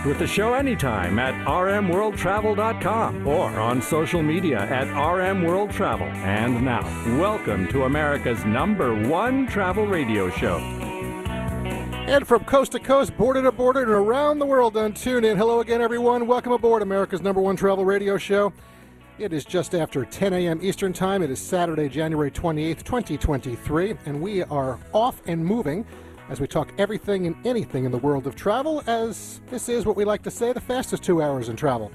Connect with the show anytime at rmworldtravel.com or on social media at rmworldtravel. And now, welcome to America's number one travel radio show. And from coast to coast, border to border, and around the world on TuneIn. Hello again, everyone. Welcome aboard America's number one travel radio show. It is just after 10 a.m. Eastern Time. It is Saturday, January 28th, 2023, and we are off and moving as we talk everything and anything in the world of travel, as this is what we like to say the fastest two hours in travel.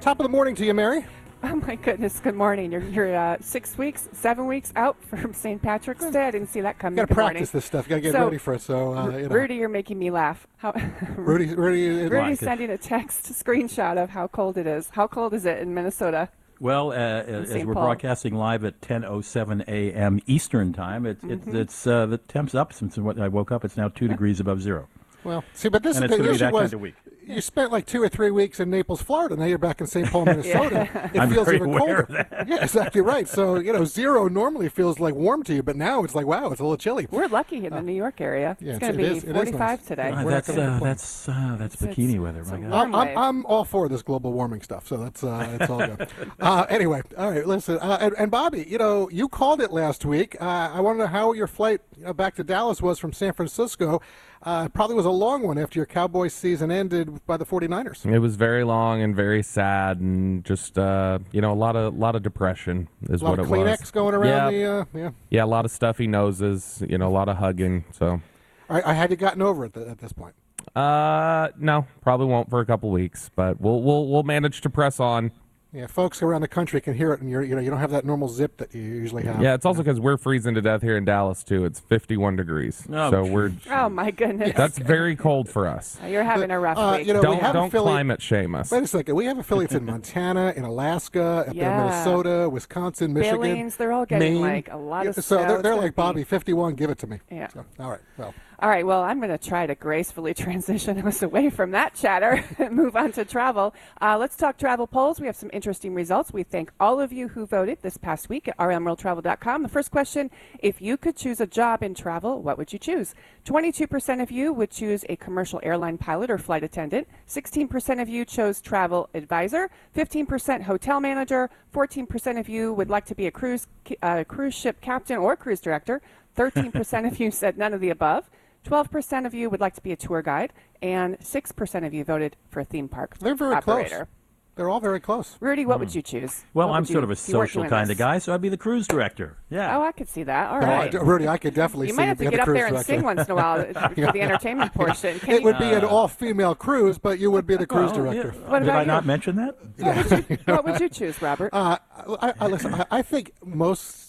Top of the morning to you, Mary. Oh my goodness! Good morning. You're, you're uh, six weeks, seven weeks out from St. Patrick's Day. I didn't see that coming. Got to practice morning. this stuff. Got to get So, ready for it. So, uh, you know. Rudy, you're making me laugh. How, Rudy, Rudy, Rudy's sending a text screenshot of how cold it is. How cold is it in Minnesota? Well, uh, as St. we're Paul. broadcasting live at 10:07 a.m. Eastern time, it's it's, Mm-hmm. it's uh, the temp's up since what I woke up. It's now two degrees above zero. Well, see, but this And is it's the gonna be that was kind of week. You spent like two or three weeks in Naples, Florida. Now you're back in St. Paul, Minnesota. It I'm feels very even aware colder. of that. Yeah, exactly right. So you know, zero normally feels like warm to you, but now it's like wow, it's a little chilly. We're lucky in the New York area. yeah, it's it's- going to be is- it is 45 nice. today. Uh, that's uh, that's uh, that's bikini it's- weather. it's My a God. I'm, I'm. I'm all for this global warming stuff, so that's uh, that's all good. uh, anyway, all right, listen, uh, and, and Bobby, you know, you called it last week. Uh, I want to know how your flight you know, back to Dallas was from San Francisco. Uh, probably was a long one after your Cowboys season ended by the 49ers. It was very long and very sad, and just uh, you know a lot of lot of depression is what it was. A lot of Kleenex going around yeah, the uh, yeah. yeah, a lot of stuffy noses, you know, a lot of hugging. So, right, I had you gotten over it th- at this point. uh, no, probably won't for a couple weeks, but we'll we'll we'll manage to press on. Yeah, folks around the country can hear it, and you're you know you don't have that normal zip that you usually have. Yeah, it's also because we're freezing to death here in Dallas too. It's 51 degrees, Oh, so we're Oh my goodness! that's very cold for us. You're having a rough Uh, week. you know, Don't have don't affiliate- climate shame us. Wait a second. We have affiliates in Montana, in Alaska, up there in Minnesota, Wisconsin, Michigan. Billings, they're all getting, Maine. like, a lot of Yeah, So they're, they're like, Bobby, 51, give it to me. Yeah. So, all right. Well, All right, well, I'm going to try to gracefully transition us away from that chatter and move on to travel. Uh, let's talk travel polls. We have some interesting results. We thank all of you who voted this past week at rmworldtravel.com. The first question if you could choose a job in travel, what would you choose? 22% of you would choose a commercial airline pilot or flight attendant, 16% of you chose travel advisor, 15% hotel manager, 14% of you would like to be a cruise, uh, cruise ship captain or cruise director. 13% of you said none of the above. 12% of you would like to be a tour guide, and 6% of you voted for a theme park they're very operator. close. They're all very close. Rudy, what would you choose? Well, What I'm sort you- of a if you weren't social kind of guy, so I'd be the cruise director. Yeah. Oh, I could see that. All No. I- Rudy, I could definitely you see might have to get the up there and director. sing once in a while for the entertainment portion. Can It you, would be an all-female cruise, but you would be the cruise Well, director. yeah. What Did I you? not mention that? what would you choose, Robert? Uh, I, I, listen, I, I think most.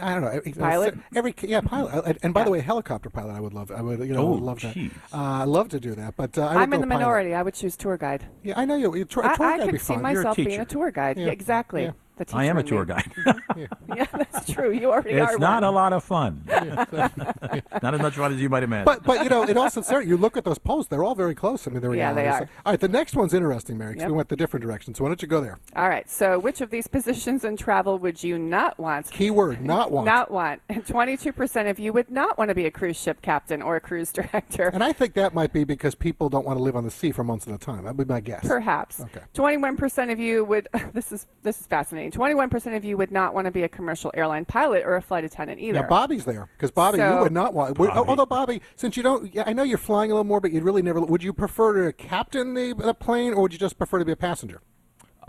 I don't know. every- Pilot? Every yeah, pilot. And- And by the way, helicopter pilot. I would love. I would you know Oh, love that. jeez. Uh, I love to do that, but uh, I I'm in the pilot. minority. I would choose tour guide. Yeah, I know you. you tour, I, tour I guide could be see fun. myself being a tour guide. Yeah. Yeah, exactly. Yeah. The teacher I am a tour guide. yeah, that's true. You already are it's not one. a lot of fun. not as much fun as you might imagine. But but you know, it also Sarah, you look at those posts; they're all very close. I mean, they're Yeah, they realities. are. All right, the next one's interesting, Mary, because Yep. we went the different direction. So why don't you go there? All right. So, which of these positions in travel would you not want? Keyword: not want. Not want. 22% of you would not want to be a cruise ship captain or a cruise director. and I think that might be because people don't want to live on the sea for months at a time. That would be my guess. Perhaps. Okay. 21% of you would this is this is fascinating. 21% of you would not want to be a commercial airline pilot or a flight attendant either. Now Bobby's there because Bobby, you would not want. would- Bobby. Although Bobby, since you don't, yeah, I know you're flying a little more, but you'd really never. Would you prefer to captain the, the plane, or would you just prefer to be a passenger?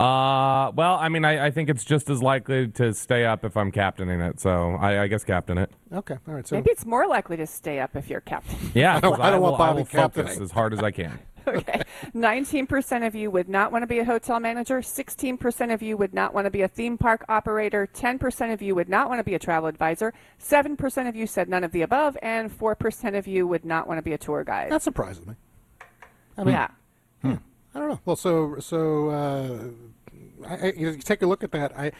Uh, well, I mean, I, I think it's just as likely to stay up if I'm captaining it. So I, I guess captain it. Okay, all right. So Maybe it's more likely to stay up if you're captain. Yeah, I don't- 'cause I don't will, want Bobby I will focus captaining. as hard as I can. okay. 19% of you would not want to be a hotel manager. 16% of you would not want to be a theme park operator. 10% of you would not want to be a travel advisor. 7% of you said none of the above. And 4% of you would not want to be a tour guide. that surprises me. I mean, yeah. I don't know. Well, so so uh, I, I, you take a look at that. I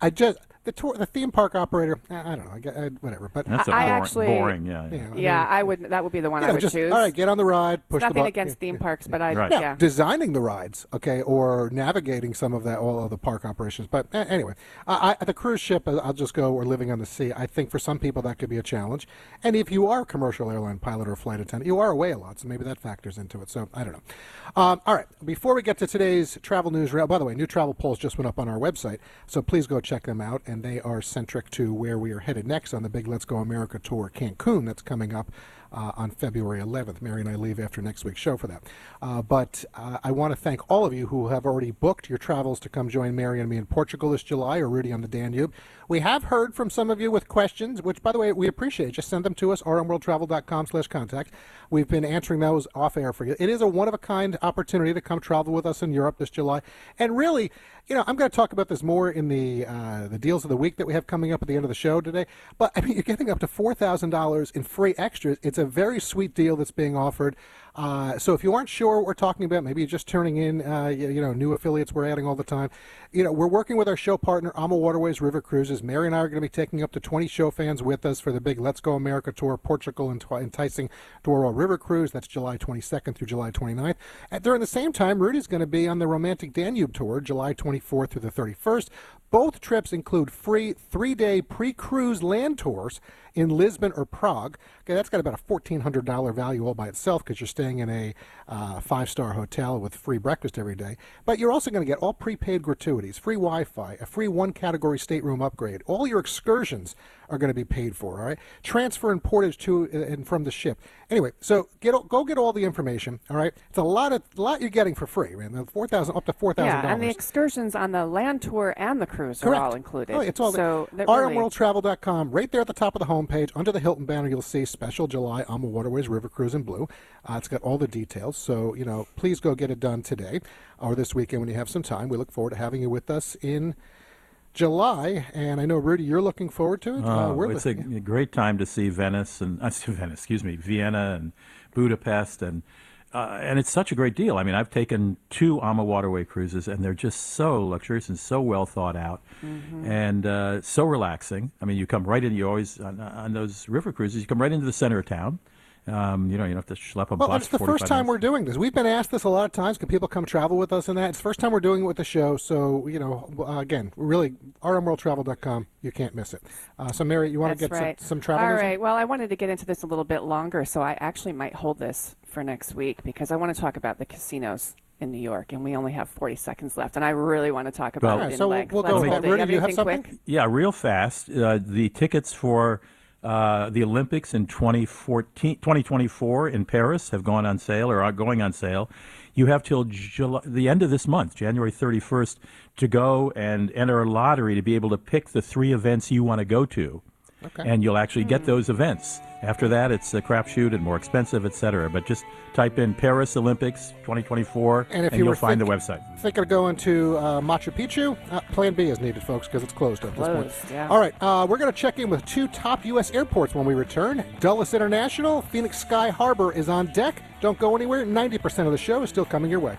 I just the tour, the theme park operator. I, I don't know. I, get- I, whatever. But That's a I boring, actually- boring, yeah. yeah. you know, I mean, I would. That would be the one you I would just choose. all right. Get on the ride. Push the Nothing button. against yeah, theme yeah. parks, but I Right. Now, yeah. designing the rides, okay, or navigating some of that, all of the park operations. But a- anyway, I, I, the cruise ship, uh, I'll just go, or living on the sea, I think for some people that could be a challenge. And if you are a commercial airline pilot or flight attendant, you are away a lot, so maybe that factors into it. So I don't know. Um, all right, before we get to today's travel news, rail- by the way, new travel polls just went up on our website, so please go check them out. And they are centric to where we are headed next on the big Let's Go America tour, Cancun, that's coming up uh, on February 11th. Mary and I leave after next week's show for that. Uh, but uh, I want to thank all of you who have already booked your travels to come join Mary and me in Portugal this July or Rudy on the Danube. We have heard from some of you with questions, which, by the way, we appreciate. Just send them to us, rmworldtravel.com slash contact. We've been answering those off air for you. It is a one-of-a-kind opportunity to come travel with us in Europe this July. And really, you know, I'm going to talk about this more in the uh, the deals of the week that we have coming up at the end of the show today. But I mean, you're getting up to four thousand dollars in free extras. It's a very sweet deal that's being offered. Uh, so if you aren't sure what we're talking about, maybe you're just turning in, uh, you, you know, new affiliates we're adding all the time. You know, we're working with our show partner, Ama Waterways River Cruises. Mary and I are going to be taking up to 20 show fans with us for the big Let's Go America tour, Portugal and enticing Douro River Cruise. That's July 22nd through July 29th. And during the same time, Rudy's going to be on the Romantic Danube tour, July 24th through the 31st. Both trips include free three-day pre-cruise land tours in Lisbon or Prague. Okay, that's got about a $1,400 value all by itself because you're staying in a uh, five-star hotel with free breakfast every day. But you're also going to get all prepaid gratuities, free Wi-Fi, a free one-category stateroom upgrade. All your excursions are going to be paid for. All right, transfer and portage to uh, and from the ship. Anyway, so get go get all the information. All right, it's a lot of a lot you're getting for free, man. The four thousand up to $4,000. Yeah, and the excursions on the land tour and the cruise Correct. are all included. Oh, it's all so there. RMWorldTravel.com. Right there at the top of the homepage, under the Hilton banner, you'll see special July AmaWaterways River Cruise in blue. Uh, it's got all the details. So, you know, please go get it done today or this weekend when you have some time. We look forward to having you with us in July. And I know, Rudy, you're looking forward to it. Oh, we're it's a a great time to see Venice and uh, Venice, excuse me, Vienna and Budapest and uh, and it's such a great deal. I mean, I've taken two Ama Waterway cruises, and they're just so luxurious and so well thought out, Mm-hmm. and uh, so relaxing. I mean, you come right in. You always on, on those river cruises, you come right into the center of town. Um, you know, you don't have to schlep a Well, bus. it's the first time minutes. we're doing this. We've been asked this a lot of times. Can people come travel with us and that? It's the first time we're doing it with the show. So, you know, uh, again, really, rmworldtravel.com. You can't miss it. Uh, so, Mary, you want That's to get right. some, some travel All news in? right. Well, I wanted to get into this a little bit longer, so I actually might hold this for next week because I want to talk about the casinos in New York, and we only have 40 seconds left, and I really want to talk about Well- it in so we'll- length. we'll Let's go with hold Rudy, do you have something? quick? Yeah, real fast. Uh, the tickets for uh, the Olympics in 2014, 2024 in Paris have gone on sale or are going on sale. You have till July, the end of this month, January 31st, to go and enter a lottery to be able to pick the three events you want to go to. Okay. And you'll actually get those events. After that, it's a crapshoot and more expensive, et cetera. But just type in Paris Olympics 2024, And if you you'll find think- the website. Thinking of going to uh, Machu Picchu? Uh, plan B is needed, folks, because it's closed at this point. Yeah. All right, uh, we're going to check in with two top U.S. airports when we return. Dulles International, Phoenix Sky Harbor is on deck. Don't go anywhere. 90% of the show is still coming your way.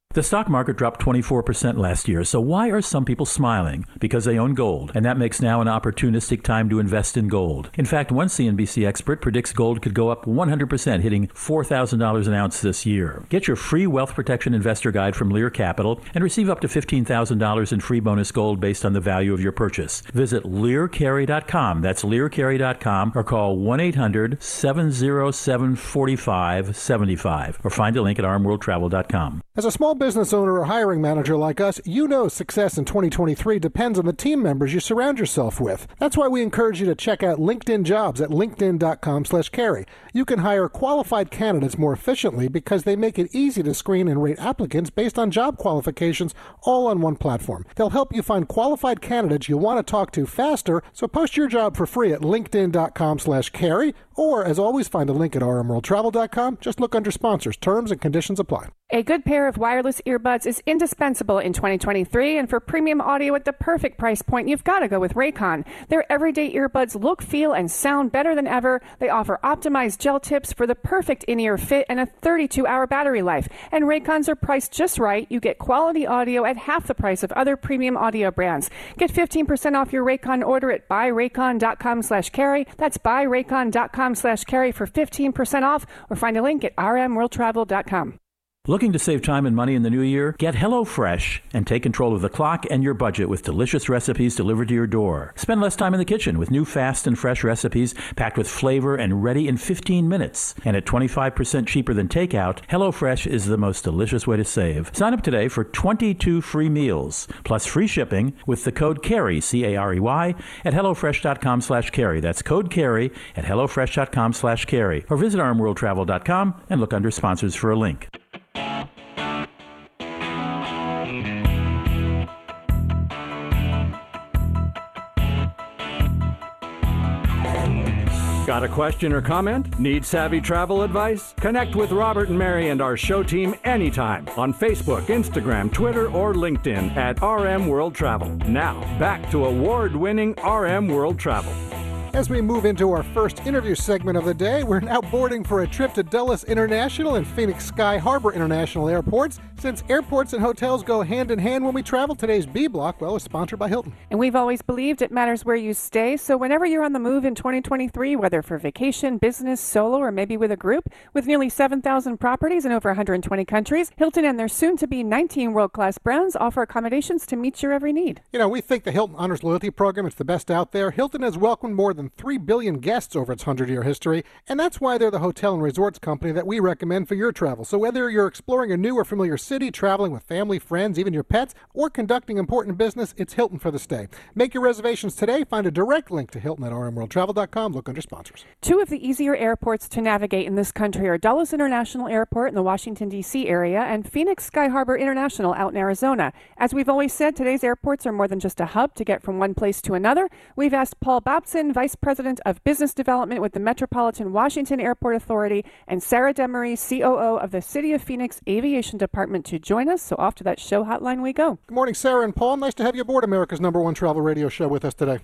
The stock market dropped 24% last year, so why are some people smiling? Because they own gold, and that makes now an opportunistic time to invest in gold. In fact, one CNBC expert predicts gold could go up 100%, hitting $4,000 an ounce this year. Get your free wealth protection investor guide from Lear Capital and receive up to $15,000 in free bonus gold based on the value of your purchase. Visit learcarey.com, that's learcarey.com, or call 1 800 707 4575, or find a link at rmworldtravel.com. As a small business owner or hiring manager like us, you know success in 2023 depends on the team members you surround yourself with. That's why we encourage you to check out LinkedIn Jobs at linkedin.com/carey. You can hire qualified candidates more efficiently because they make it easy to screen and rate applicants based on job qualifications all on one platform. They'll help you find qualified candidates you'll want to talk to faster, so post your job for free at linkedin.com/carey Or, as always, find a link at rmworldtravel.com. Just look under sponsors. Terms and conditions apply. A good pair of wireless earbuds is indispensable in 2023, and for premium audio at the perfect price point, you've got to go with Raycon. Their everyday earbuds look, feel, and sound better than ever. They offer optimized gel tips for the perfect in ear fit and a 32 hour battery life. And Raycons are priced just right. You get quality audio at half the price of other premium audio brands. Get 15% off your Raycon order at buyraycon.com slash carey. That's buyraycon.com slash carey for 15% off, or find a link at rmworldtravel.com. Looking to save time and money in the new year? Get HelloFresh and take control of the clock and your budget with delicious recipes delivered to your door. Spend less time in the kitchen with new fast and fresh recipes packed with flavor and ready in 15 minutes. And at 25% cheaper than takeout, HelloFresh is the most delicious way to save. Sign up today for 22 free meals plus free shipping with the code CAREY, C-A-R-E-Y, at HelloFresh.com slash carey. That's code CAREY at HelloFresh.com slash carey. Or visit rmworldtravel.com and look under sponsors for a link. Got a question or comment? Need savvy travel advice? Connect with Robert and Mary and our show team anytime on Facebook, Instagram, Twitter, or LinkedIn at RM World Travel. Now, back to award winning RM World Travel. As we move into our first interview segment of the day, we're now boarding for a trip to Dulles International and Phoenix Sky Harbor International airports. Since airports and hotels go hand in hand when we travel, today's B Block, well, is sponsored by Hilton. And we've always believed it matters where you stay. So whenever you're on the move in 2023, whether for vacation, business, solo, or maybe with a group, with nearly 7,000 properties in over 120 countries, Hilton and their soon to be 19 world class brands offer accommodations to meet your every need. You know, we think the Hilton Honors Loyalty Program is the best out there. Hilton has welcomed more than 3 billion guests over its 100 year history, and that's why they're the hotel and resorts company that we recommend for your travel. So whether you're exploring a new or familiar city, traveling with family, friends, even your pets, or conducting important business, it's Hilton for the stay. Make your reservations today. Find a direct link to Hilton at rmworldtravel.com. Look under sponsors. Two of the easier airports to navigate in this country are Dulles International Airport in the Washington, D.C. area and Phoenix Sky Harbor International out in Arizona. As we've always said, today's airports are more than just a hub to get from one place to another. We've asked Paul Babson, Vice President of Business Development with the Metropolitan Washington Airport Authority, and Sarah Demery, COO of the City of Phoenix Aviation Department, to join us. So off to that show hotline we go. Good morning, Sarah and Paul. Nice to have you aboard America's number one travel radio show with us today.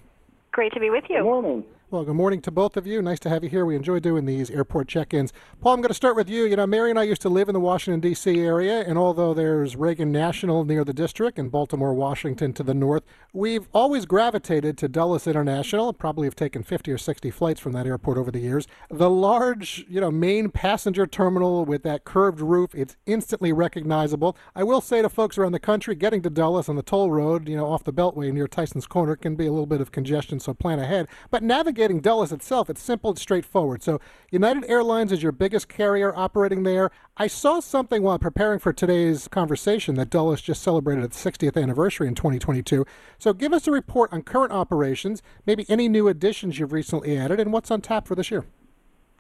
Great to be with you. Good morning. Well, good morning to both of you. Nice to have you here. We enjoy doing these airport check ins. Paul, I'm going to start with you. You know, Mary and I used to live in the Washington, D.C. area, and although there's Reagan National near the district and Baltimore, Washington to the north, we've always gravitated to Dulles International. Probably have taken 50 or 60 flights from that airport over the years. The large, you know, main passenger terminal with that curved roof, it's instantly recognizable. I will say to folks around the country, getting to Dulles on the toll road, you know, off the Beltway near Tyson's Corner can be a little bit of congestion, so plan ahead. But navigating Dulles itself, it's simple and straightforward. So, United Airlines is your biggest carrier operating there. I saw something while preparing for today's conversation that Dulles just celebrated its 60th anniversary in 2022. So, give us a report on current operations, maybe any new additions you've recently added, and what's on tap for this year.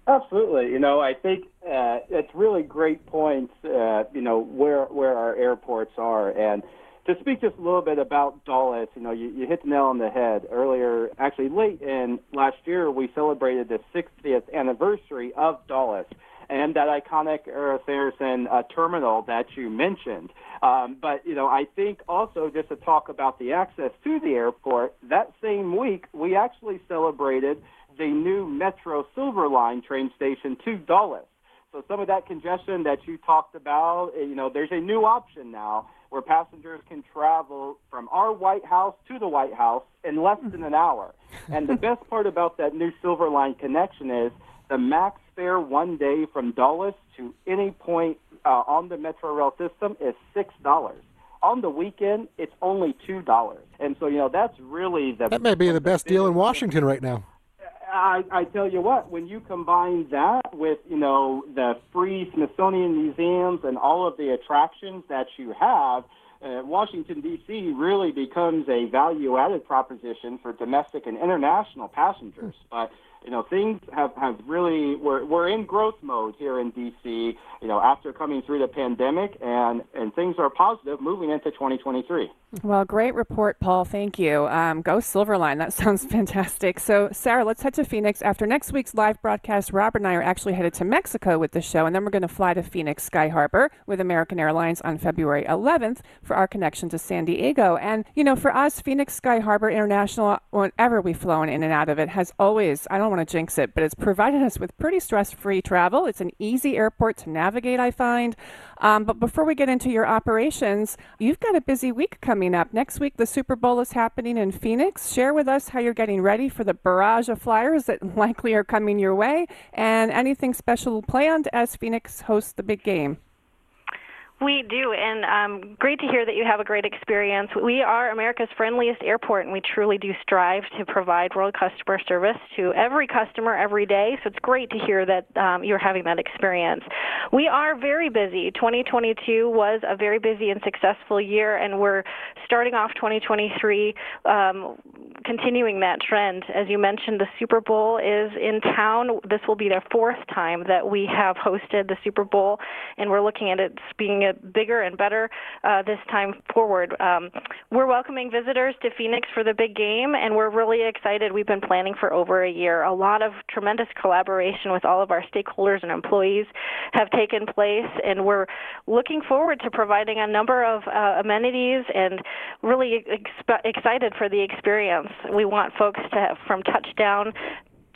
Absolutely. You know, I think uh, it's really great points. Uh, you know where where our airports are, and to speak just a little bit about Dulles, you know, you, you hit the nail on the head earlier. Actually, late in last year, we celebrated the 60th anniversary of Dulles and that iconic Eero Saarinen uh, terminal that you mentioned. Um, but you know, I think also just to talk about the access to the airport, that same week we actually celebrated the new Metro Silver Line train station to Dulles. So some of that congestion that you talked about, eh, you know, there's a new option now where passengers can travel from our White House to the White House in less than an hour. And the best part about that new Silver Line connection is the max fare one day from Dulles to any point uh, on the Metro Rail system is six dollars. On the weekend, it's only two dollars. And so, you know, that's really the That may be the best deal in Washington right now. I, I tell you what, when you combine that with, you know, the free Smithsonian museums and all of the attractions that you have, uh, Washington, D.C. really becomes a value added proposition for domestic and international passengers. But you know, things have, have really, we're, we're in growth mode here in D.C., you know, after coming through the pandemic, and, and things are positive moving into 2023. Well, great report, Paul. Thank you. Um, go Silverline. That sounds fantastic. So, Sarah, let's head to Phoenix. After next week's live broadcast, Robert and I are actually headed to Mexico with the show, and then we're going to fly to Phoenix Sky Harbor with American Airlines on February 11th for our connection to San Diego. And, you know, for us, Phoenix Sky Harbor International, whenever we've flown in and out of it, has always, I don't want to jinx it, but it's provided us with pretty stress free travel. It's an easy airport to navigate, I find. Um, but before we get into your operations, you've got a busy week coming up. Next week, the Super Bowl is happening in Phoenix. Share with us how you're getting ready for the barrage of flyers that likely are coming your way and anything special planned as Phoenix hosts the big game. We do, and um, great to hear that you have a great experience. We are America's friendliest airport, and we truly do strive to provide world customer service to every customer every day. So it's great to hear that um, you're having that experience. We are very busy. 2022 was a very busy and successful year, and we're starting off 2023 um, continuing that trend. As you mentioned, the Super Bowl is in town. This will be the fourth time that we have hosted the Super Bowl, and we're looking at it being it bigger and better uh, this time forward. Um, we're welcoming visitors to Phoenix for the big game, and we're really excited. We've been planning for over a year. A lot of tremendous collaboration with all of our stakeholders and employees have taken place, and we're looking forward to providing a number of uh, amenities and really excited for the experience. We want folks to have from touchdown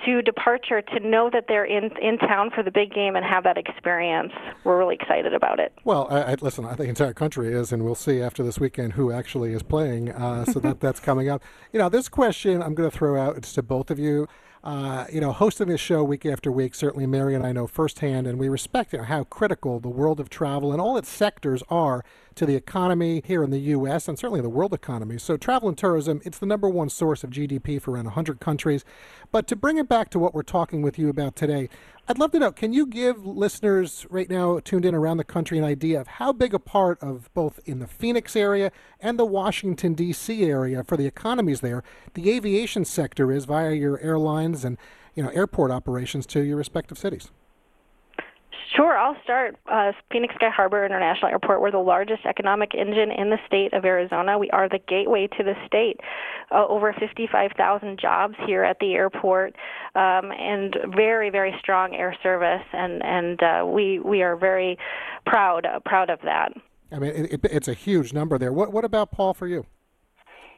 to departure to know that they're in in town for the big game and have that experience. We're really excited about it. Well, I, I, listen, I think the entire country is, and we'll see after this weekend who actually is playing. Uh, so that that's coming up. You know, this question I'm going to throw out to both of you. Uh, you know, hosting this show week after week, certainly Mary and I know firsthand, and we respect how critical the world of travel and all its sectors are to the economy here in the U.S. and certainly the world economy. So, travel and tourism, it's the number one source of GDP for around 100 countries. But to bring it back to what we're talking with you about today, I'd love to know can you give listeners right now tuned in around the country an idea of how big a part of both in the Phoenix area and the Washington, D.C. area for the economies there, the aviation sector is via your airlines and you know airport operations to your respective cities? Sure, I'll start. Uh, Phoenix Sky Harbor International Airport. We're the largest economic engine in the state of Arizona. We are the gateway to the state. Uh, over 55,000 jobs here at the airport, um, and very, very strong air service. And and uh, we we are very proud proud of that. I mean, it, it's a huge number there. What what about Paul for you?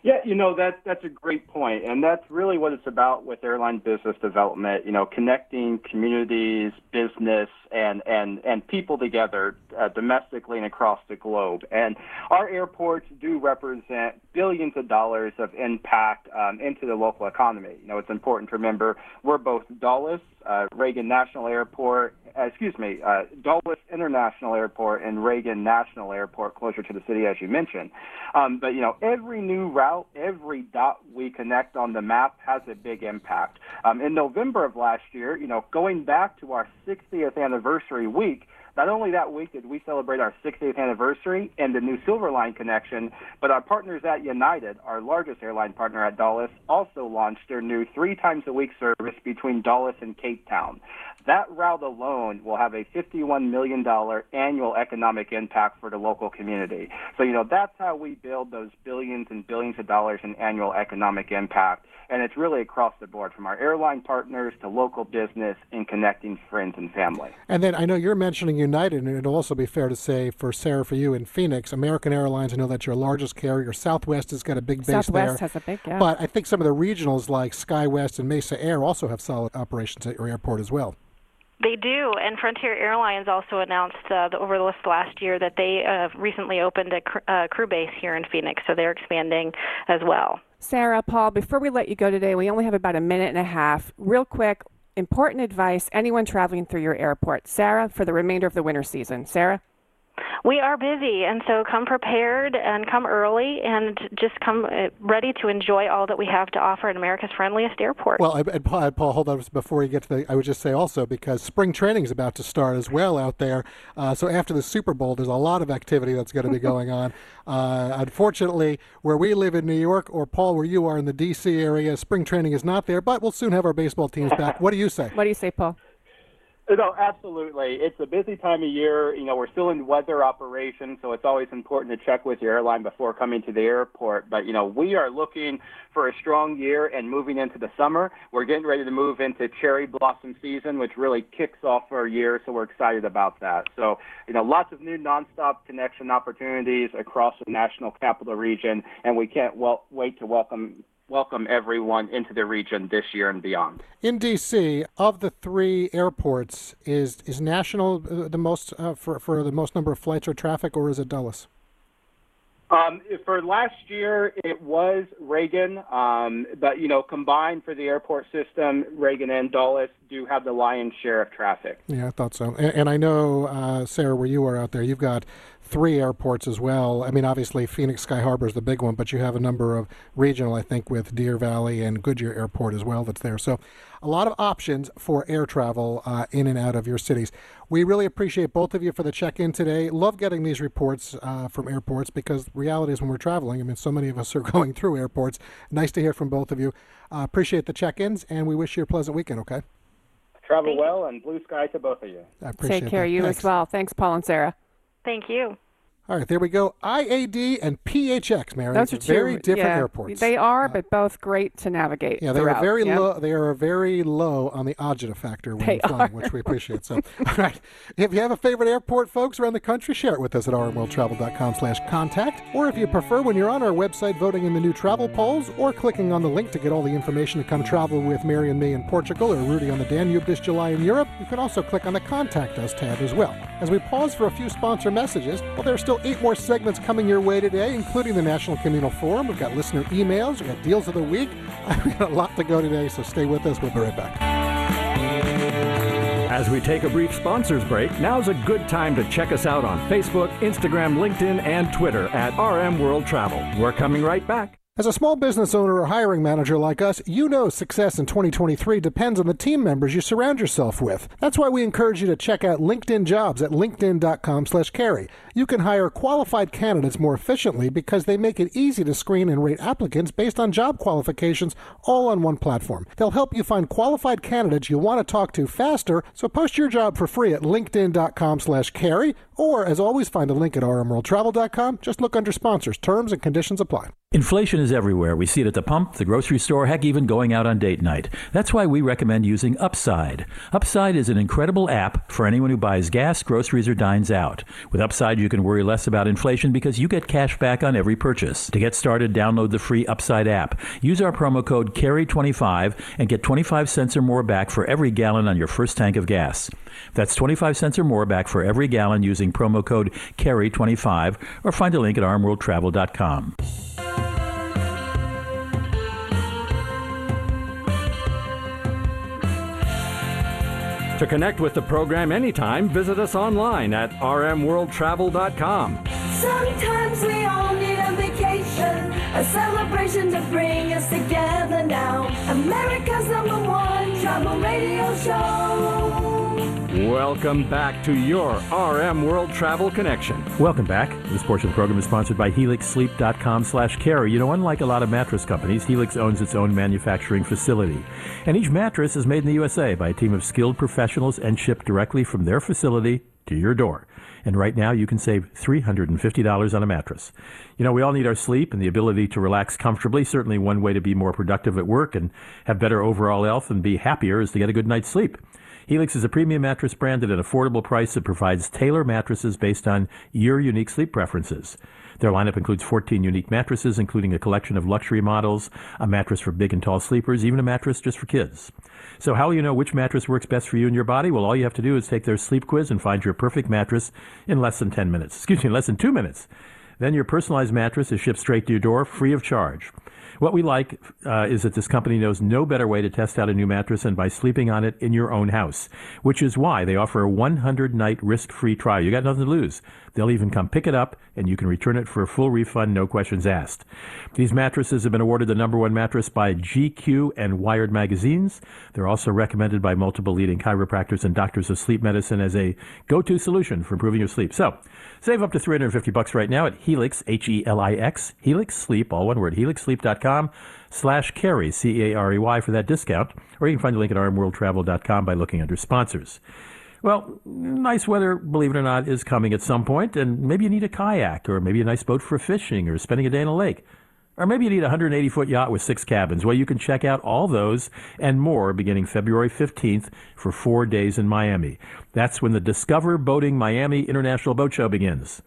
Yeah, you know that that's a great point, and that's really what it's about with airline business development. You know, connecting communities, business, and and and people together uh, domestically and across the globe. And our airports do represent billions of dollars of impact um, into the local economy. You know, it's important to remember we're both Dulles, uh, Reagan National Airport, uh, excuse me, uh, Dulles International Airport and Reagan National Airport, closer to the city, as you mentioned. Um, but you know, every new route, every dot we connect on the map has a big impact. Um, in November of last year, you know, going back to our 60th anniversary week, not only that week did we celebrate our 60th anniversary and the new Silver Line connection, but our partners at United, our largest airline partner at Dulles, also launched their new three times a week service between Dulles and Cape Town. That route alone will have a $51 million annual economic impact for the local community. So, you know, that's how we build those billions and billions of dollars in annual economic impact. And it's really across the board from our airline partners to local business and connecting friends and family. And then I know you're mentioning United, and it'll also be fair to say for Sarah, for you in Phoenix, American Airlines, I know that's your largest carrier. Southwest has got a big base Southwest there. has a big, yeah. But I think some of the regionals like SkyWest and Mesa Air also have solid operations at your airport as well. They do, and Frontier Airlines also announced uh, the, over the last year that they uh, recently opened a cr- uh, crew base here in Phoenix, so they're expanding as well. Sarah, Paul, before we let you go today, we only have about a minute and a half. Real quick, important advice anyone traveling through your airport. Sarah, for the remainder of the winter season. Sarah? We are busy, and so come prepared and come early and just come uh, ready to enjoy all that we have to offer at America's friendliest airport. Well, and Paul, Paul, hold on before you get to the. I would just say also because spring training is about to start as well out there. Uh, so after the Super Bowl, there's a lot of activity that's going to be going on. Uh, unfortunately, where we live in New York, or Paul, where you are in the D.C. area, spring training is not there. But we'll soon have our baseball teams back. What do you say? What do you say, Paul? No, absolutely. It's a busy time of year. You know, we're still in weather operations, so it's always important to check with your airline before coming to the airport. But, you know, we are looking for a strong year and moving into the summer. We're getting ready to move into cherry blossom season, which really kicks off our year, so we're excited about that. So, you know, lots of new nonstop connection opportunities across the national capital region, and we can't well, wait to welcome welcome everyone into the region this year and beyond. In D.C., of the three airports, is is National uh, the most uh, for for the most number of flights or traffic, or is it Dulles? Um, for last year, it was Reagan, um, but you know, combined for the airport system, Reagan and Dulles do have the lion's share of traffic. Yeah, I thought so. And, and I know, uh, Sarah, where you are out there, you've got three airports as well. I mean, obviously, Phoenix Sky Harbor is the big one, but you have a number of regional, I think, with Deer Valley and Goodyear Airport as well that's there. So, a lot of options for air travel uh, in and out of your cities. We really appreciate both of you for the check in today. Love getting these reports uh, from airports because reality is when we're traveling, I mean, so many of us are going through airports. Nice to hear from both of you. Uh, appreciate the check ins, and we wish you a pleasant weekend, okay? Travel well and blue sky to both of you. I appreciate Take care that. of you Thanks. as well. Thanks, Paul and Sarah. Thank you. All right, there we go. IAD and PHX, Mary. Those are two very different yeah, airports. They are, uh, but both great to navigate. Yeah, they are very yeah. low. They are very low on the agita factor when They you're flying, which we appreciate. So, all right, if you have a favorite airport, folks around the country, share it with us at rmworldtravel.com/contact, or if you prefer, when you're on our website voting in the new travel polls, or clicking on the link to get all the information to come travel with Mary and me in Portugal, or Rudy on the Danube this July in Europe, you can also click on the Contact Us tab as well. As we pause for a few sponsor messages, well, there are eight more segments coming your way today, including the National Communal Forum. We've got listener emails, we've got deals of the week. We've got a lot to go today, so stay with us. We'll be right back. As we take a brief sponsors break, now's a good time to check us out on Facebook, Instagram, LinkedIn, and Twitter at RM World Travel. We're coming right back. As a small business owner or hiring manager like us, you know success in 2023 depends on the team members you surround yourself with. That's why we encourage you to check out LinkedIn Jobs at linkedin.com/carey. You can hire qualified candidates more efficiently because they make it easy to screen and rate applicants based on job qualifications all on one platform. They'll help you find qualified candidates you want to talk to faster, so post your job for free at linkedin.com/carey or as always find a link at rmworldtravel.com. Just look under sponsors. Terms and conditions apply. Inflation is everywhere. We see it at the pump, the grocery store, heck, even going out on date night. That's why we recommend using Upside. Upside is an incredible app for anyone who buys gas, groceries, or dines out. With Upside, you can worry less about inflation because you get cash back on every purchase. To get started, download the free Upside app. Use our promo code CAREY25 and get 25 cents or more back for every gallon on your first tank of gas. That's 25 cents or more back for every gallon using promo code CAREY25 or find a link at rmworldtravel.com. To connect with the program anytime, visit us online at rmworldtravel.com. Sometimes we all need a vacation, a celebration to bring us together now. America's number one travel radio show. Welcome back to your RM World Travel Connection. Welcome back. This portion of the program is sponsored by HelixSleep.com slash carey. You know, unlike a lot of mattress companies, Helix owns its own manufacturing facility. And each mattress is made in the USA by a team of skilled professionals and shipped directly from their facility to your door. And right now, you can save $350 on a mattress. You know, we all need our sleep and the ability to relax comfortably. Certainly, one way to be more productive at work and have better overall health and be happier is to get a good night's sleep. Helix is a premium mattress brand at an affordable price that provides tailor mattresses based on your unique sleep preferences. Their lineup includes 14 unique mattresses, including a collection of luxury models, a mattress for big and tall sleepers, even a mattress just for kids. So, how will you know which mattress works best for you and your body? Well, all you have to do is take their sleep quiz and find your perfect mattress in less than 10 minutes. Excuse me, less than two minutes. Then your personalized mattress is shipped straight to your door, free of charge. What we like uh, is that this company knows no better way to test out a new mattress than by sleeping on it in your own house, which is why they offer a 100 night risk free trial. You got nothing to lose. They'll even come pick it up and you can return it for a full refund, no questions asked. These mattresses have been awarded the number one mattress by GQ and Wired magazines. They're also recommended by multiple leading chiropractors and doctors of sleep medicine as a go to solution for improving your sleep. So, Save up to 350 bucks right now at Helix, H-E-L-I-X, Helix Sleep, all one word, helixsleep.com slash carey, C-A-R-E-Y for that discount. Or you can find the link at rmworldtravel.com by looking under sponsors. Well, nice weather, believe it or not, is coming at some point, and maybe you need a kayak, or maybe a nice boat for fishing, or spending a day in a lake. Or maybe you need a 180 foot yacht with six cabins. Well, you can check out all those and more beginning February 15th for four days in Miami. That's when the Discover Boating Miami International Boat Show begins.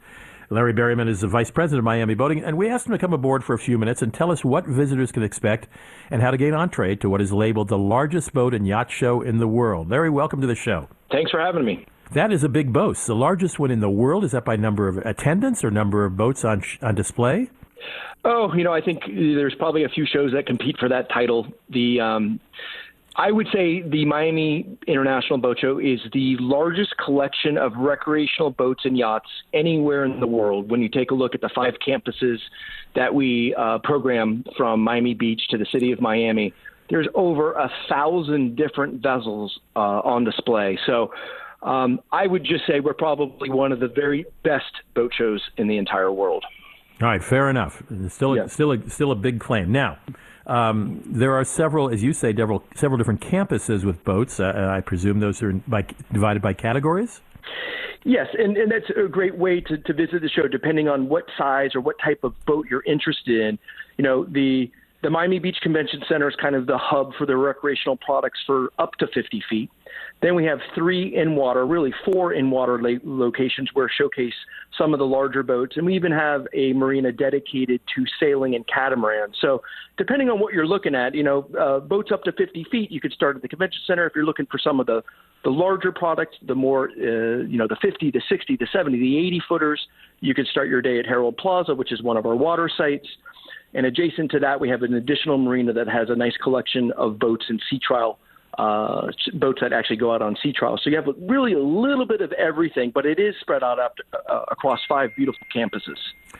Larry Berryman is the vice president of Miami Boating, and we asked him to come aboard for a few minutes and tell us what visitors can expect and how to gain entree to what is labeled the largest boat and yacht show in the world. Larry, welcome to the show. Thanks for having me. That is a big boast. The largest one in the world. Is that by number of attendants or number of boats on, on display? Oh, you know, I think there's probably a few shows that compete for that title. The um, I would say the Miami International Boat Show is the largest collection of recreational boats and yachts anywhere in the world. When you take a look at the five campuses that we uh, program from Miami Beach to the city of Miami, there's over a thousand different vessels uh, on display. So um, I would just say we're probably one of the very best boat shows in the entire world. All right, fair enough. Still, yeah. still, a, still a big claim. Now, um, there are several, as you say, several, several different campuses with boats. Uh, I presume those are by, divided by categories. Yes, and, and that's a great way to, to visit the show, depending on what size or what type of boat you're interested in. You know, the the Miami Beach Convention Center is kind of the hub for the recreational products for up to 50 feet. Then we have three in water, really four in water locations where showcase some of the larger boats, and we even have a marina dedicated to sailing and catamarans. So, depending on what you're looking at, you know, uh, boats up to 50 feet, you could start at the convention center. If you're looking for some of the the larger products, the more, uh, you know, the 50 to 60 to 70, the 80 footers, you could start your day at Herald Plaza, which is one of our water sites. And adjacent to that, we have an additional marina that has a nice collection of boats and sea trial uh, boats that actually go out on sea trials. So you have really a little bit of everything, but it is spread out up to, uh, across five beautiful campuses.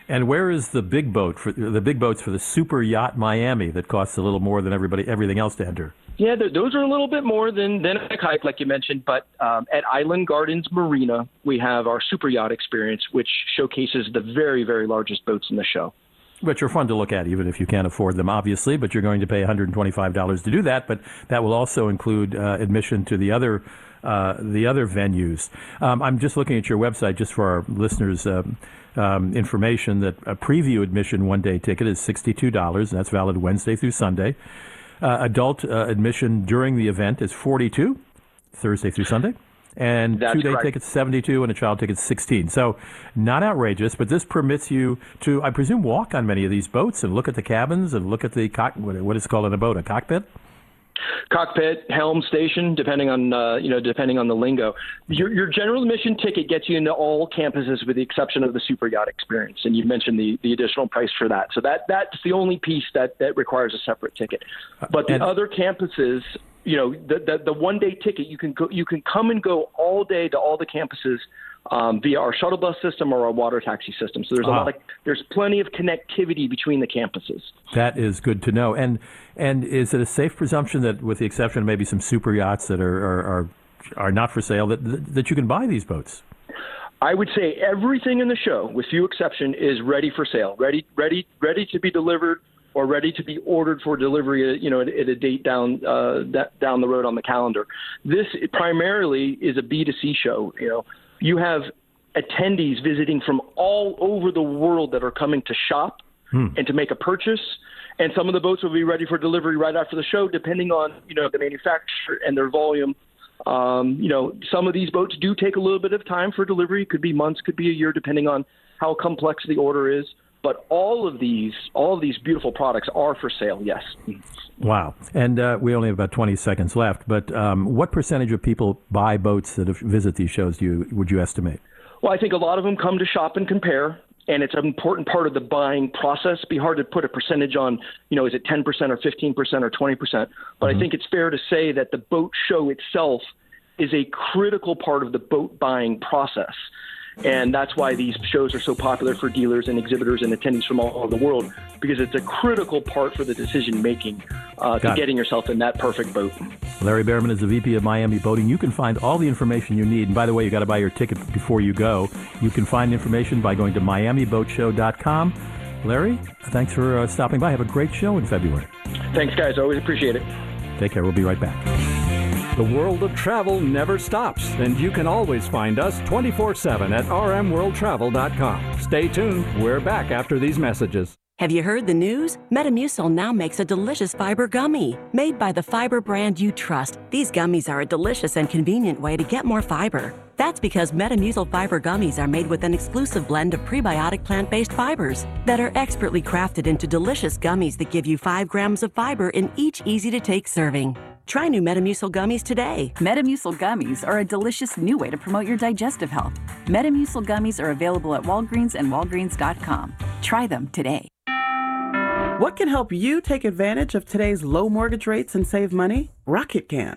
And where is the big boat for the big boats for the Super Yacht Miami that costs a little more than everybody everything else to enter? Yeah, those are a little bit more than than a kayak, like you mentioned. But um, at Island Gardens Marina, we have our super yacht experience, which showcases the very, very largest boats in the show. Which are fun to look at, even if you can't afford them, obviously. But you're going to pay $125 to do that. But that will also include uh, admission to the other uh, the other venues. Um, I'm just looking at your website just for our listeners. Um, um, information that a preview admission one day ticket is $62. And that's valid Wednesday through Sunday. Uh, adult uh, admission during the event is 42 Thursday through Sunday and That's two day correct. tickets 72 and a child ticket 16 so not outrageous but this permits you to i presume walk on many of these boats and look at the cabins and look at the cock what is called in a boat a cockpit cockpit, helm station, depending on uh, you know depending on the lingo. Your, your general admission ticket gets you into all campuses with the exception of the super yacht experience, and you mentioned the, the additional price for that. So that that's the only piece that that requires a separate ticket. But the And- other campuses, you know, the, the the one day ticket you can go you can come and go all day to all the campuses. Um, via our shuttle bus system or our water taxi system. So there's a Ah. lot of there's plenty of connectivity between the campuses. that is good to know and and is it a safe presumption that with the exception of maybe some super yachts that are are, are, are not for sale that that you can buy these boats I would say everything in the show, with few exception, is ready for sale, ready, ready, ready to be delivered or ready to be ordered for delivery. uh, You know, at, at a date down uh, that, down the road on the calendar. This primarily is a B2C show. You know, you have attendees visiting from all over the world that are coming to shop and to make a purchase. And some of the boats will be ready for delivery right after the show, depending on you know the manufacturer and their volume. Um, you know, some of these boats do take a little bit of time for delivery. Could be months, could be a year, depending on how complex the order is. But all of these, all of these beautiful products are for sale. Yes. Wow. And uh, we only have about 20 seconds left. But um, what percentage of people buy boats that visit these shows, do you, would you estimate? Well, I think a lot of them come to shop and compare. and it's an important part of the buying process. It'd be hard to put a percentage on, you know, is it 10% or 15% or 20%? But Mm-hmm. I think it's fair to say that the boat show itself is a critical part of the boat buying process. And that's why these shows are so popular for dealers and exhibitors and attendees from all over the world, because it's a critical part for the decision making uh, to it. getting yourself in that perfect boat. Larry Berryman is the VP of Miami Boating. You can find all the information you need. And by the way, you got to buy your ticket before you go. You can find information by going to miamiboatshow.com. Larry, thanks for uh, stopping by. Have a great show in February. Thanks, guys. Always appreciate it. Take care. We'll be right back. The world of travel never stops, and you can always find us 24 7 at rmworldtravel.com. Stay tuned. We're back after these messages. Have you heard the news? Metamucil now makes a delicious fiber gummy. Made by the fiber brand you trust, these gummies are a delicious and convenient way to get more fiber. That's because Metamucil fiber gummies are made with an exclusive blend of prebiotic plant based fibers that are expertly crafted into delicious gummies that give you 5 grams of fiber in each easy to take serving. Try new Metamucil gummies today. Metamucil gummies are a delicious new way to promote your digestive health. Metamucil gummies are available at Walgreens and Walgreens.com. Try them today. What can help you take advantage of today's low mortgage rates and save money? Rocket can.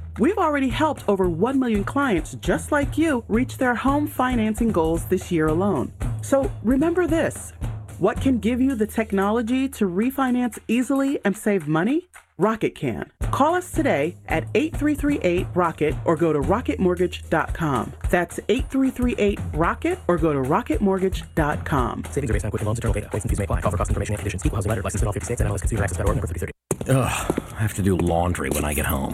We've already helped over 1 million clients just like you reach their home financing goals this year alone. So remember this what can give you the technology to refinance easily and save money? Rocket can. Call us today at 8338 Rocket or go to rocketmortgage.com. That's 8338 Rocket or go to rocketmortgage.com. Savings are based on Quicken Loans, internal data. Points and fees may apply. Call for cost information and conditions. Equal housing letter. License in all 50 states. NMLS Consumer Access org number 3330. Ugh, I have to do laundry when I get home.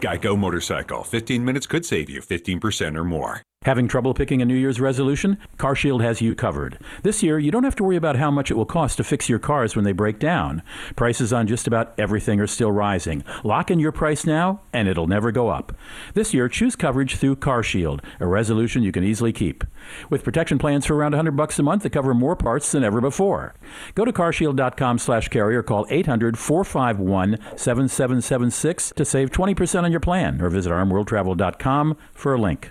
Geico Motorcycle. 15 minutes could save you 15% or more. Having trouble picking a New Year's resolution? CarShield has you covered. This year, you don't have to worry about how much it will cost to fix your cars when they break down. Prices on just about everything are still rising. Lock in your price now, and it'll never go up. This year, choose coverage through CarShield, a resolution you can easily keep. With protection plans for around 100 bucks a month that cover more parts than ever before. Go to carshield.com slash carey or call 800-451-7776 to save 20% on your plan or visit rmworldtravel.com for a link.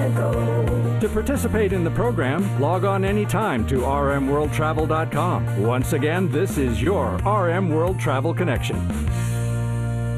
to go. To participate in the program, log on anytime to rmworldtravel.com. Once again, this is your RM World Travel Connection.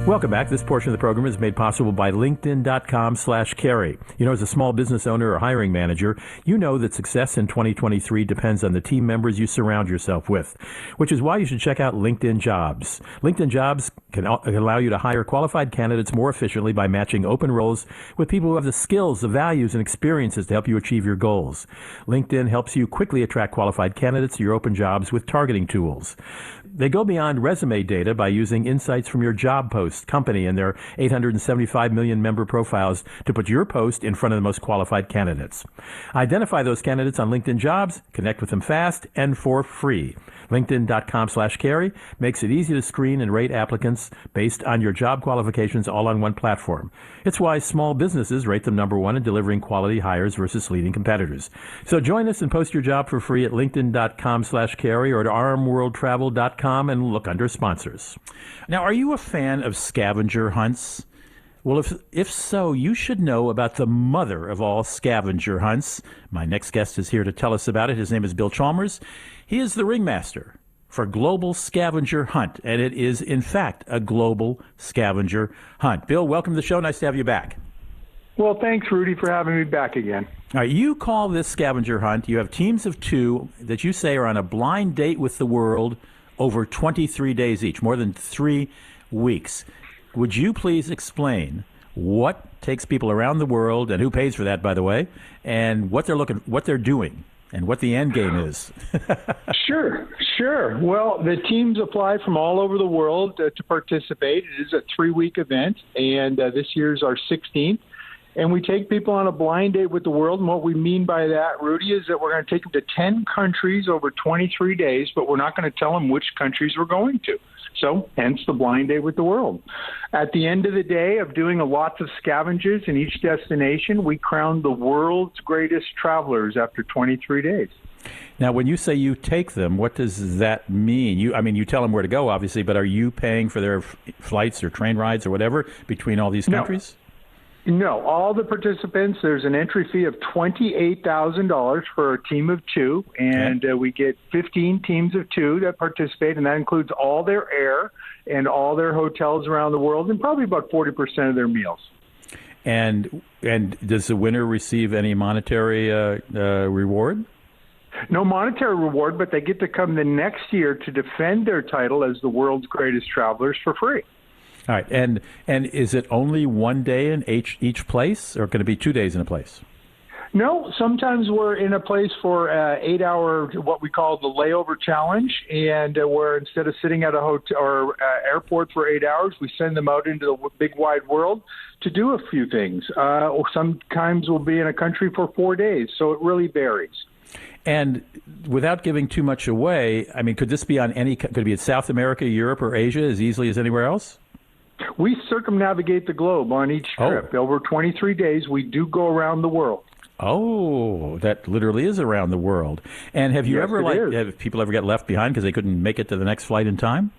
Welcome back. This portion of the program is made possible by LinkedIn.com slash carey. You know, as a small business owner or hiring manager, you know that success in 2023 depends on the team members you surround yourself with, which is why you should check out LinkedIn Jobs. LinkedIn Jobs can can allow you to hire qualified candidates more efficiently by matching open roles with people who have the skills, the values, and experiences to help you achieve your goals. LinkedIn helps you quickly attract qualified candidates to your open jobs with targeting tools. They go beyond resume data by using insights from your job post, company, and their 875 million member profiles to put your post in front of the most qualified candidates. Identify those candidates on LinkedIn Jobs, connect with them fast and for free. LinkedIn.com slash carey makes it easy to screen and rate applicants based on your job qualifications all on one platform. It's why small businesses rate them number one in delivering quality hires versus leading competitors. So join us and post your job for free at LinkedIn.com slash carey or at rmworldtravel.com and look under sponsors. Now, are you a fan of scavenger hunts? Well, if, if so, you should know about the mother of all scavenger hunts. My next guest is here to tell us about it. His name is Bill Chalmers. He is the ringmaster for Global Scavenger Hunt, and it is, in fact, a global scavenger hunt. Bill, welcome to the show. Nice to have you back. Well, thanks, Rudy, for having me back again. All right, you call this scavenger hunt. You have teams of two that you say are on a blind date with the world over 23 days each, more than three weeks. Would you please explain what takes people around the world and who pays for that, by the way, and what they're looking, what they're doing, and what the end game is? Sure, sure. Well, the teams apply from all over the world uh, to participate. It is a three week event, and uh, this year's our 16th. And we take people on a blind date with the world. And what we mean by that, Rudy, is that we're going to take them to 10 countries over 23 days, but we're not going to tell them which countries we're going to. So, hence the blind date with the world. At the end of the day of doing a lots of scavengers in each destination, we crown the world's greatest travelers after 23 days. Now, when you say you take them, what does that mean? You, I mean, you tell them where to go, obviously, but are you paying for their f- flights or train rides or whatever between all these countries? No, all the participants, there's an entry fee of $28,000 for a team of two, and uh, we get 15 teams of two that participate, and that includes all their air and all their hotels around the world, and probably about 40% of their meals. And and does the winner receive any monetary uh, uh, reward? No monetary reward, but they get to come the next year to defend their title as the world's greatest travelers for free. All right, and and is it only one day in each each place, or can it be two days in a place? No, sometimes we're in a place for uh, eight hour, what we call the layover challenge, and uh, where instead of sitting at a hotel or uh, airport for eight hours, we send them out into the big wide world to do a few things. Uh, or sometimes we'll be in a country for four days, so it really varies. And without giving too much away, I mean, could this be on any? Could it be in South America, Europe, or Asia as easily as anywhere else? We circumnavigate the globe on each oh. trip. Over 23 days, we do go around the world. Oh, that literally is around the world. And have you Yes, ever like is. have people ever get left behind because they couldn't make it to the next flight in time?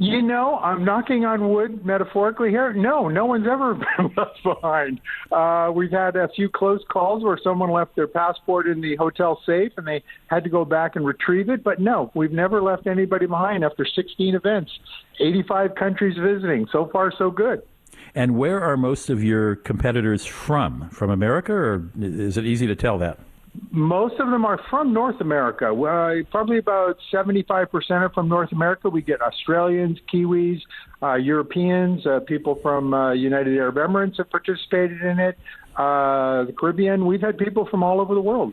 You know, I'm knocking on wood metaphorically here. No, no one's ever been left behind. Uh, we've had a few close calls where someone left their passport in the hotel safe and they had to go back and retrieve it. But no, we've never left anybody behind after 16 events, 85 countries visiting. So far, so good. And where are most of your competitors from? From America, or is it easy to tell that? Most of them are from North America. Uh, probably about 75% are from North America. We get Australians, Kiwis, uh, Europeans, uh, people from uh, United Arab Emirates have participated in it. Uh, the Caribbean. We've had people from all over the world.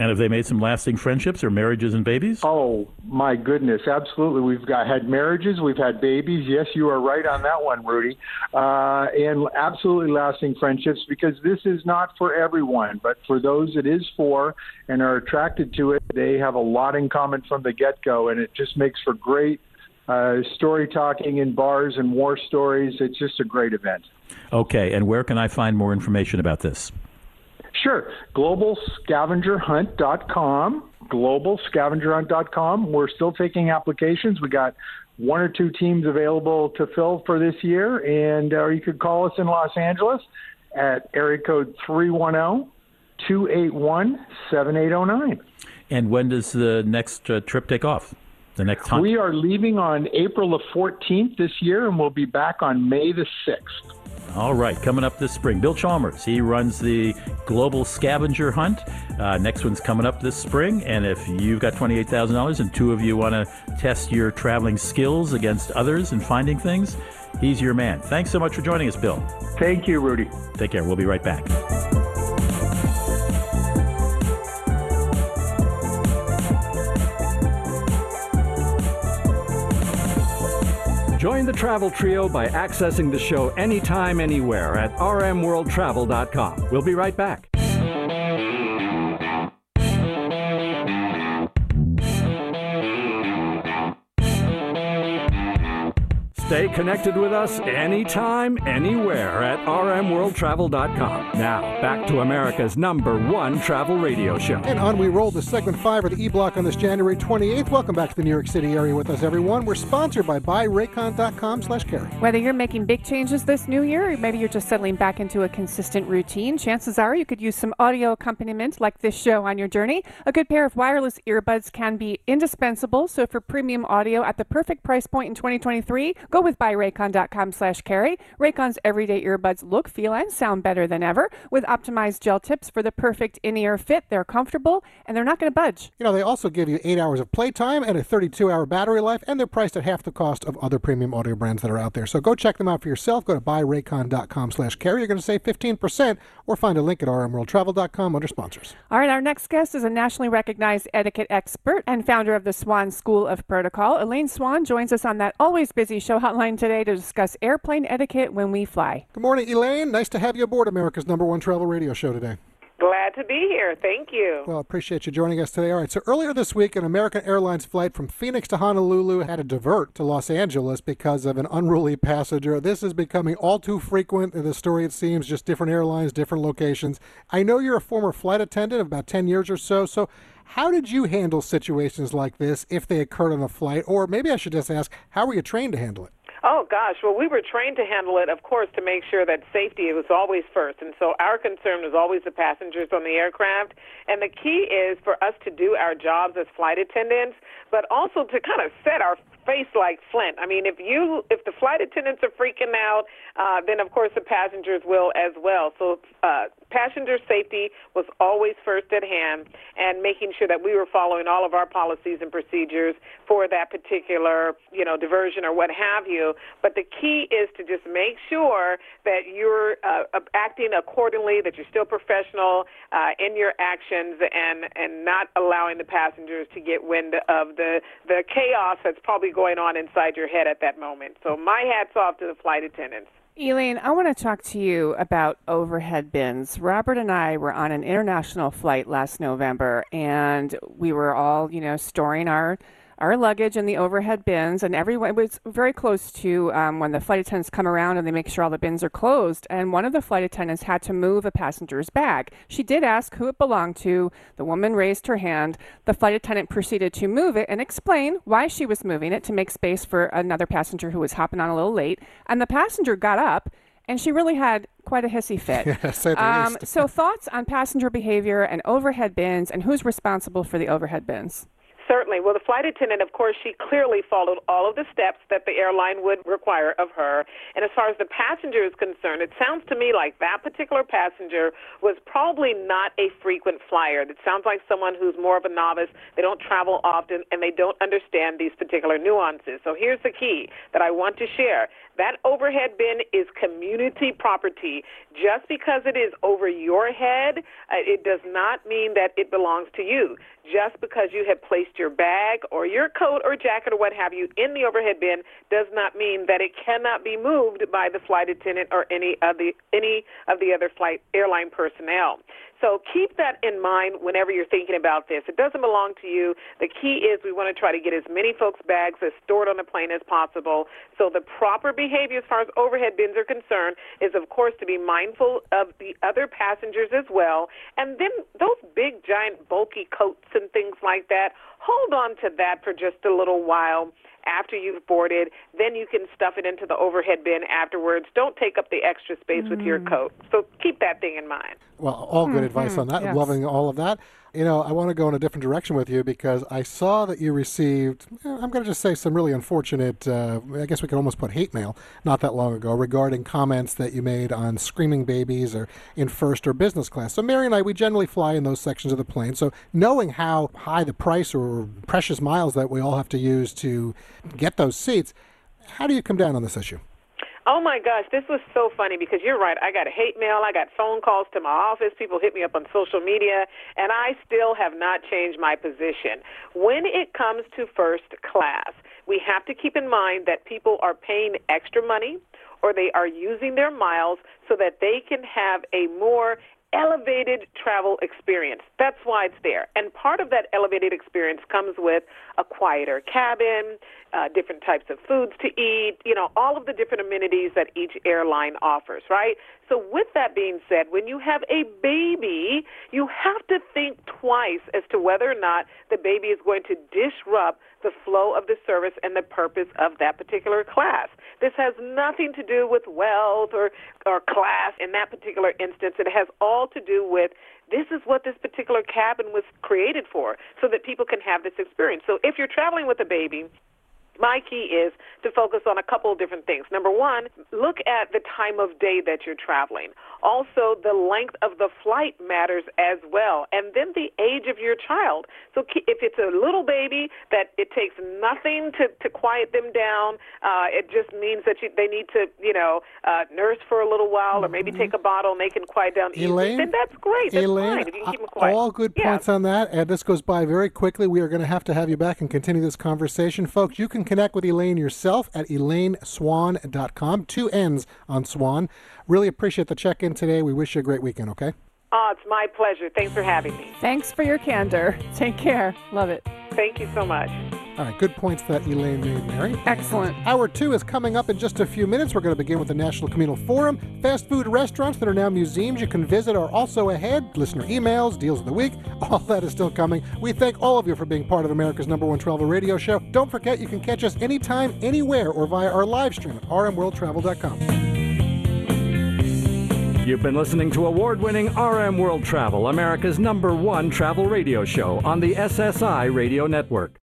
And have they made some lasting friendships or marriages and babies? Oh my goodness, absolutely. We've got had marriages, we've had babies. Yes, you are right on that one, Rudy. Uh, and absolutely lasting friendships because this is not for everyone, but for those it is for and are attracted to it, they have a lot in common from the get go, and it just makes for great uh, story talking in bars and war stories. It's just a great event. Okay, and where can I find more information about this? Sure. GlobalScavengerHunt.com. GlobalScavengerHunt.com. We're still taking applications. We got one or two teams available to fill for this year, and or you could call us in Los Angeles at area code 310 281 7809. And when does the next uh, trip take off? The next hunt? We are leaving on April the 14th this year, and we'll be back on May the 6th. All right, coming up this spring. Bill Chalmers, he runs the Global Scavenger Hunt. Uh, next one's coming up this spring. And if you've got $28,000 and two of you want to test your traveling skills against others and finding things, he's your man. Thanks so much for joining us, Bill. Thank you, Rudy. Take care. We'll be right back. Join the travel trio by accessing the show anytime, anywhere at rmworldtravel.com. We'll be right back. Stay connected with us anytime, anywhere at rmworldtravel.com. Now, back to America's number one travel radio show. And on we roll to segment five of the E Block on this January 28th. Welcome back to the New York City area with us, everyone. We're sponsored by buyraycon.com slash carey. Whether you're making big changes this new year or maybe you're just settling back into a consistent routine, chances are you could use some audio accompaniment like this show on your journey. A good pair of wireless earbuds can be indispensable. So for premium audio at the perfect price point in 2023, go with buyraycon.com slash carey. Raycon's everyday earbuds look, feel, and sound better than ever with optimized gel tips for the perfect in-ear fit. They're comfortable and they're not going to budge. You know, they also give you eight hours of playtime and a 32 hour battery life, and they're priced at half the cost of other premium audio brands that are out there. So go check them out for yourself. Go to buyraycon.com slash carey. You're going to save 15% or find a link at rmworldtravel.com under sponsors. All right, our next guest is a nationally recognized etiquette expert and founder of the Swann School of Protocol. Elaine Swann joins us on that always busy show hotline today to discuss airplane etiquette when we fly. Good morning, Elaine. Nice to have you aboard America's number one travel radio show today. Glad to be here. Thank you. Well, appreciate you joining us today. All right, so earlier this week, an American Airlines flight from Phoenix to Honolulu had to divert to Los Angeles because of an unruly passenger. This is becoming all too frequent in the story, it seems, just different airlines, different locations. I know you're a former flight attendant of about 10 years or so, so how did you handle situations like this if they occurred on a flight? Or maybe I should just ask, how were you trained to handle it? Oh gosh, well we were trained to handle it, of course, to make sure that safety was always first, and so our concern was always the passengers on the aircraft. And the key is for us to do our jobs as flight attendants, but also to kind of set our face like flint. I mean, if you if the flight attendants are freaking out, uh, then of course the passengers will as well. So uh, passenger safety was always first at hand, and making sure that we were following all of our policies and procedures for that particular you know diversion or what have you. But the key is to just make sure that you're uh, acting accordingly, that you're still professional uh, in your and and not allowing the passengers to get wind of the the chaos that's probably going on inside your head at that moment. So my hats off to the flight attendants. Elaine, I want to talk to you about overhead bins. Robert and I were on an international flight last November, and we were all, you know, storing our our luggage in the overhead bins, and everyone was very close to um, when the flight attendants come around and they make sure all the bins are closed. And one of the flight attendants had to move a passenger's bag. She did ask who it belonged to. The woman raised her hand. The flight attendant proceeded to move it and explain why she was moving it to make space for another passenger who was hopping on a little late. And the passenger got up and she really had quite a hissy fit. Yeah, um, so, thoughts on passenger behavior and overhead bins, and who's responsible for the overhead bins? Certainly. Well, the flight attendant, of course, she clearly followed all of the steps that the airline would require of her. And as far as the passenger is concerned, it sounds to me like that particular passenger was probably not a frequent flyer. It sounds like someone who's more of a novice. They don't travel often and they don't understand these particular nuances. So here's the key that I want to share. That overhead bin is community property. Just because it is over your head, uh, it does not mean that it belongs to you. Just because you have placed your bag or your coat or jacket or what have you in the overhead bin does not mean that it cannot be moved by the flight attendant or any of the any of the other flight airline personnel. So keep that in mind whenever you're thinking about this. It doesn't belong to you. The key is we want to try to get as many folks' bags as stored on the plane as possible. So the proper behavior as far as overhead bins are concerned is, of course, to be mindful of the other passengers as well. And then those big, giant, bulky coats and things like that, hold on to that for just a little while after you've boarded. Then you can stuff it into the overhead bin afterwards. Don't take up the extra space with your mm. coat. So keep that thing in mind. Well, all good mm-hmm. advice on that. yes. Loving all of that. You know, I want to go in a different direction with you because I saw that you received, eh, I'm going to just say some really unfortunate, uh, I guess we could almost put hate mail not that long ago regarding comments that you made on screaming babies or in first or business class. So, Mary and I, we generally fly in those sections of the plane. So, knowing how high the price or precious miles that we all have to use to get those seats, how do you come down on this issue? Oh my gosh, this was so funny because you're right. I got hate mail, I got phone calls to my office, people hit me up on social media, and I still have not changed my position. When it comes to first class, we have to keep in mind that people are paying extra money or they are using their miles so that they can have a more elevated travel experience. That's why it's there. And part of that elevated experience comes with a quieter cabin, uh, different types of foods to eat, you know, all of the different amenities that each airline offers, right? So, with that being said, when you have a baby, you have to think twice as to whether or not the baby is going to disrupt the flow of the service and the purpose of that particular class. This has nothing to do with wealth or, or class in that particular instance. It has all to do with this is what this particular cabin was created for, so that people can have this experience. So if you're traveling with a baby, my key is to focus on a couple of different things. Number one, look at the time of day that you're traveling. Also, the length of the flight matters as well, and then the age of your child. So, if it's a little baby that it takes nothing to, to quiet them down, uh, it just means that you, they need to, you know, uh, nurse for a little while, or maybe take a bottle and they can quiet down. easily, Elaine? then that's great. That's Elaine, fine if you can keep them quiet. all good Yeah. points on that, and this goes by very quickly. We are going to have to have you back and continue this conversation. Folks, you can connect with Elaine yourself at elaineswann.com, two N's on Swann. Really appreciate the check in today. We wish you a great weekend, okay? Oh, it's my pleasure. Thanks for having me. Thanks for your candor. Take care. Love it. Thank you so much. All right, good points that Elaine made, Mary. Excellent. Hour two is coming up in just a few minutes. We're going to begin with the National Communal Forum. Fast food restaurants that are now museums you can visit are also ahead. Listener emails, deals of the week, all that is still coming. We thank all of you for being part of America's number one travel radio show. Don't forget, you can catch us anytime, anywhere, or via our live stream at rmworldtravel.com. You've been listening to award winning RM World Travel, America's number one travel radio show on the SSI Radio Network.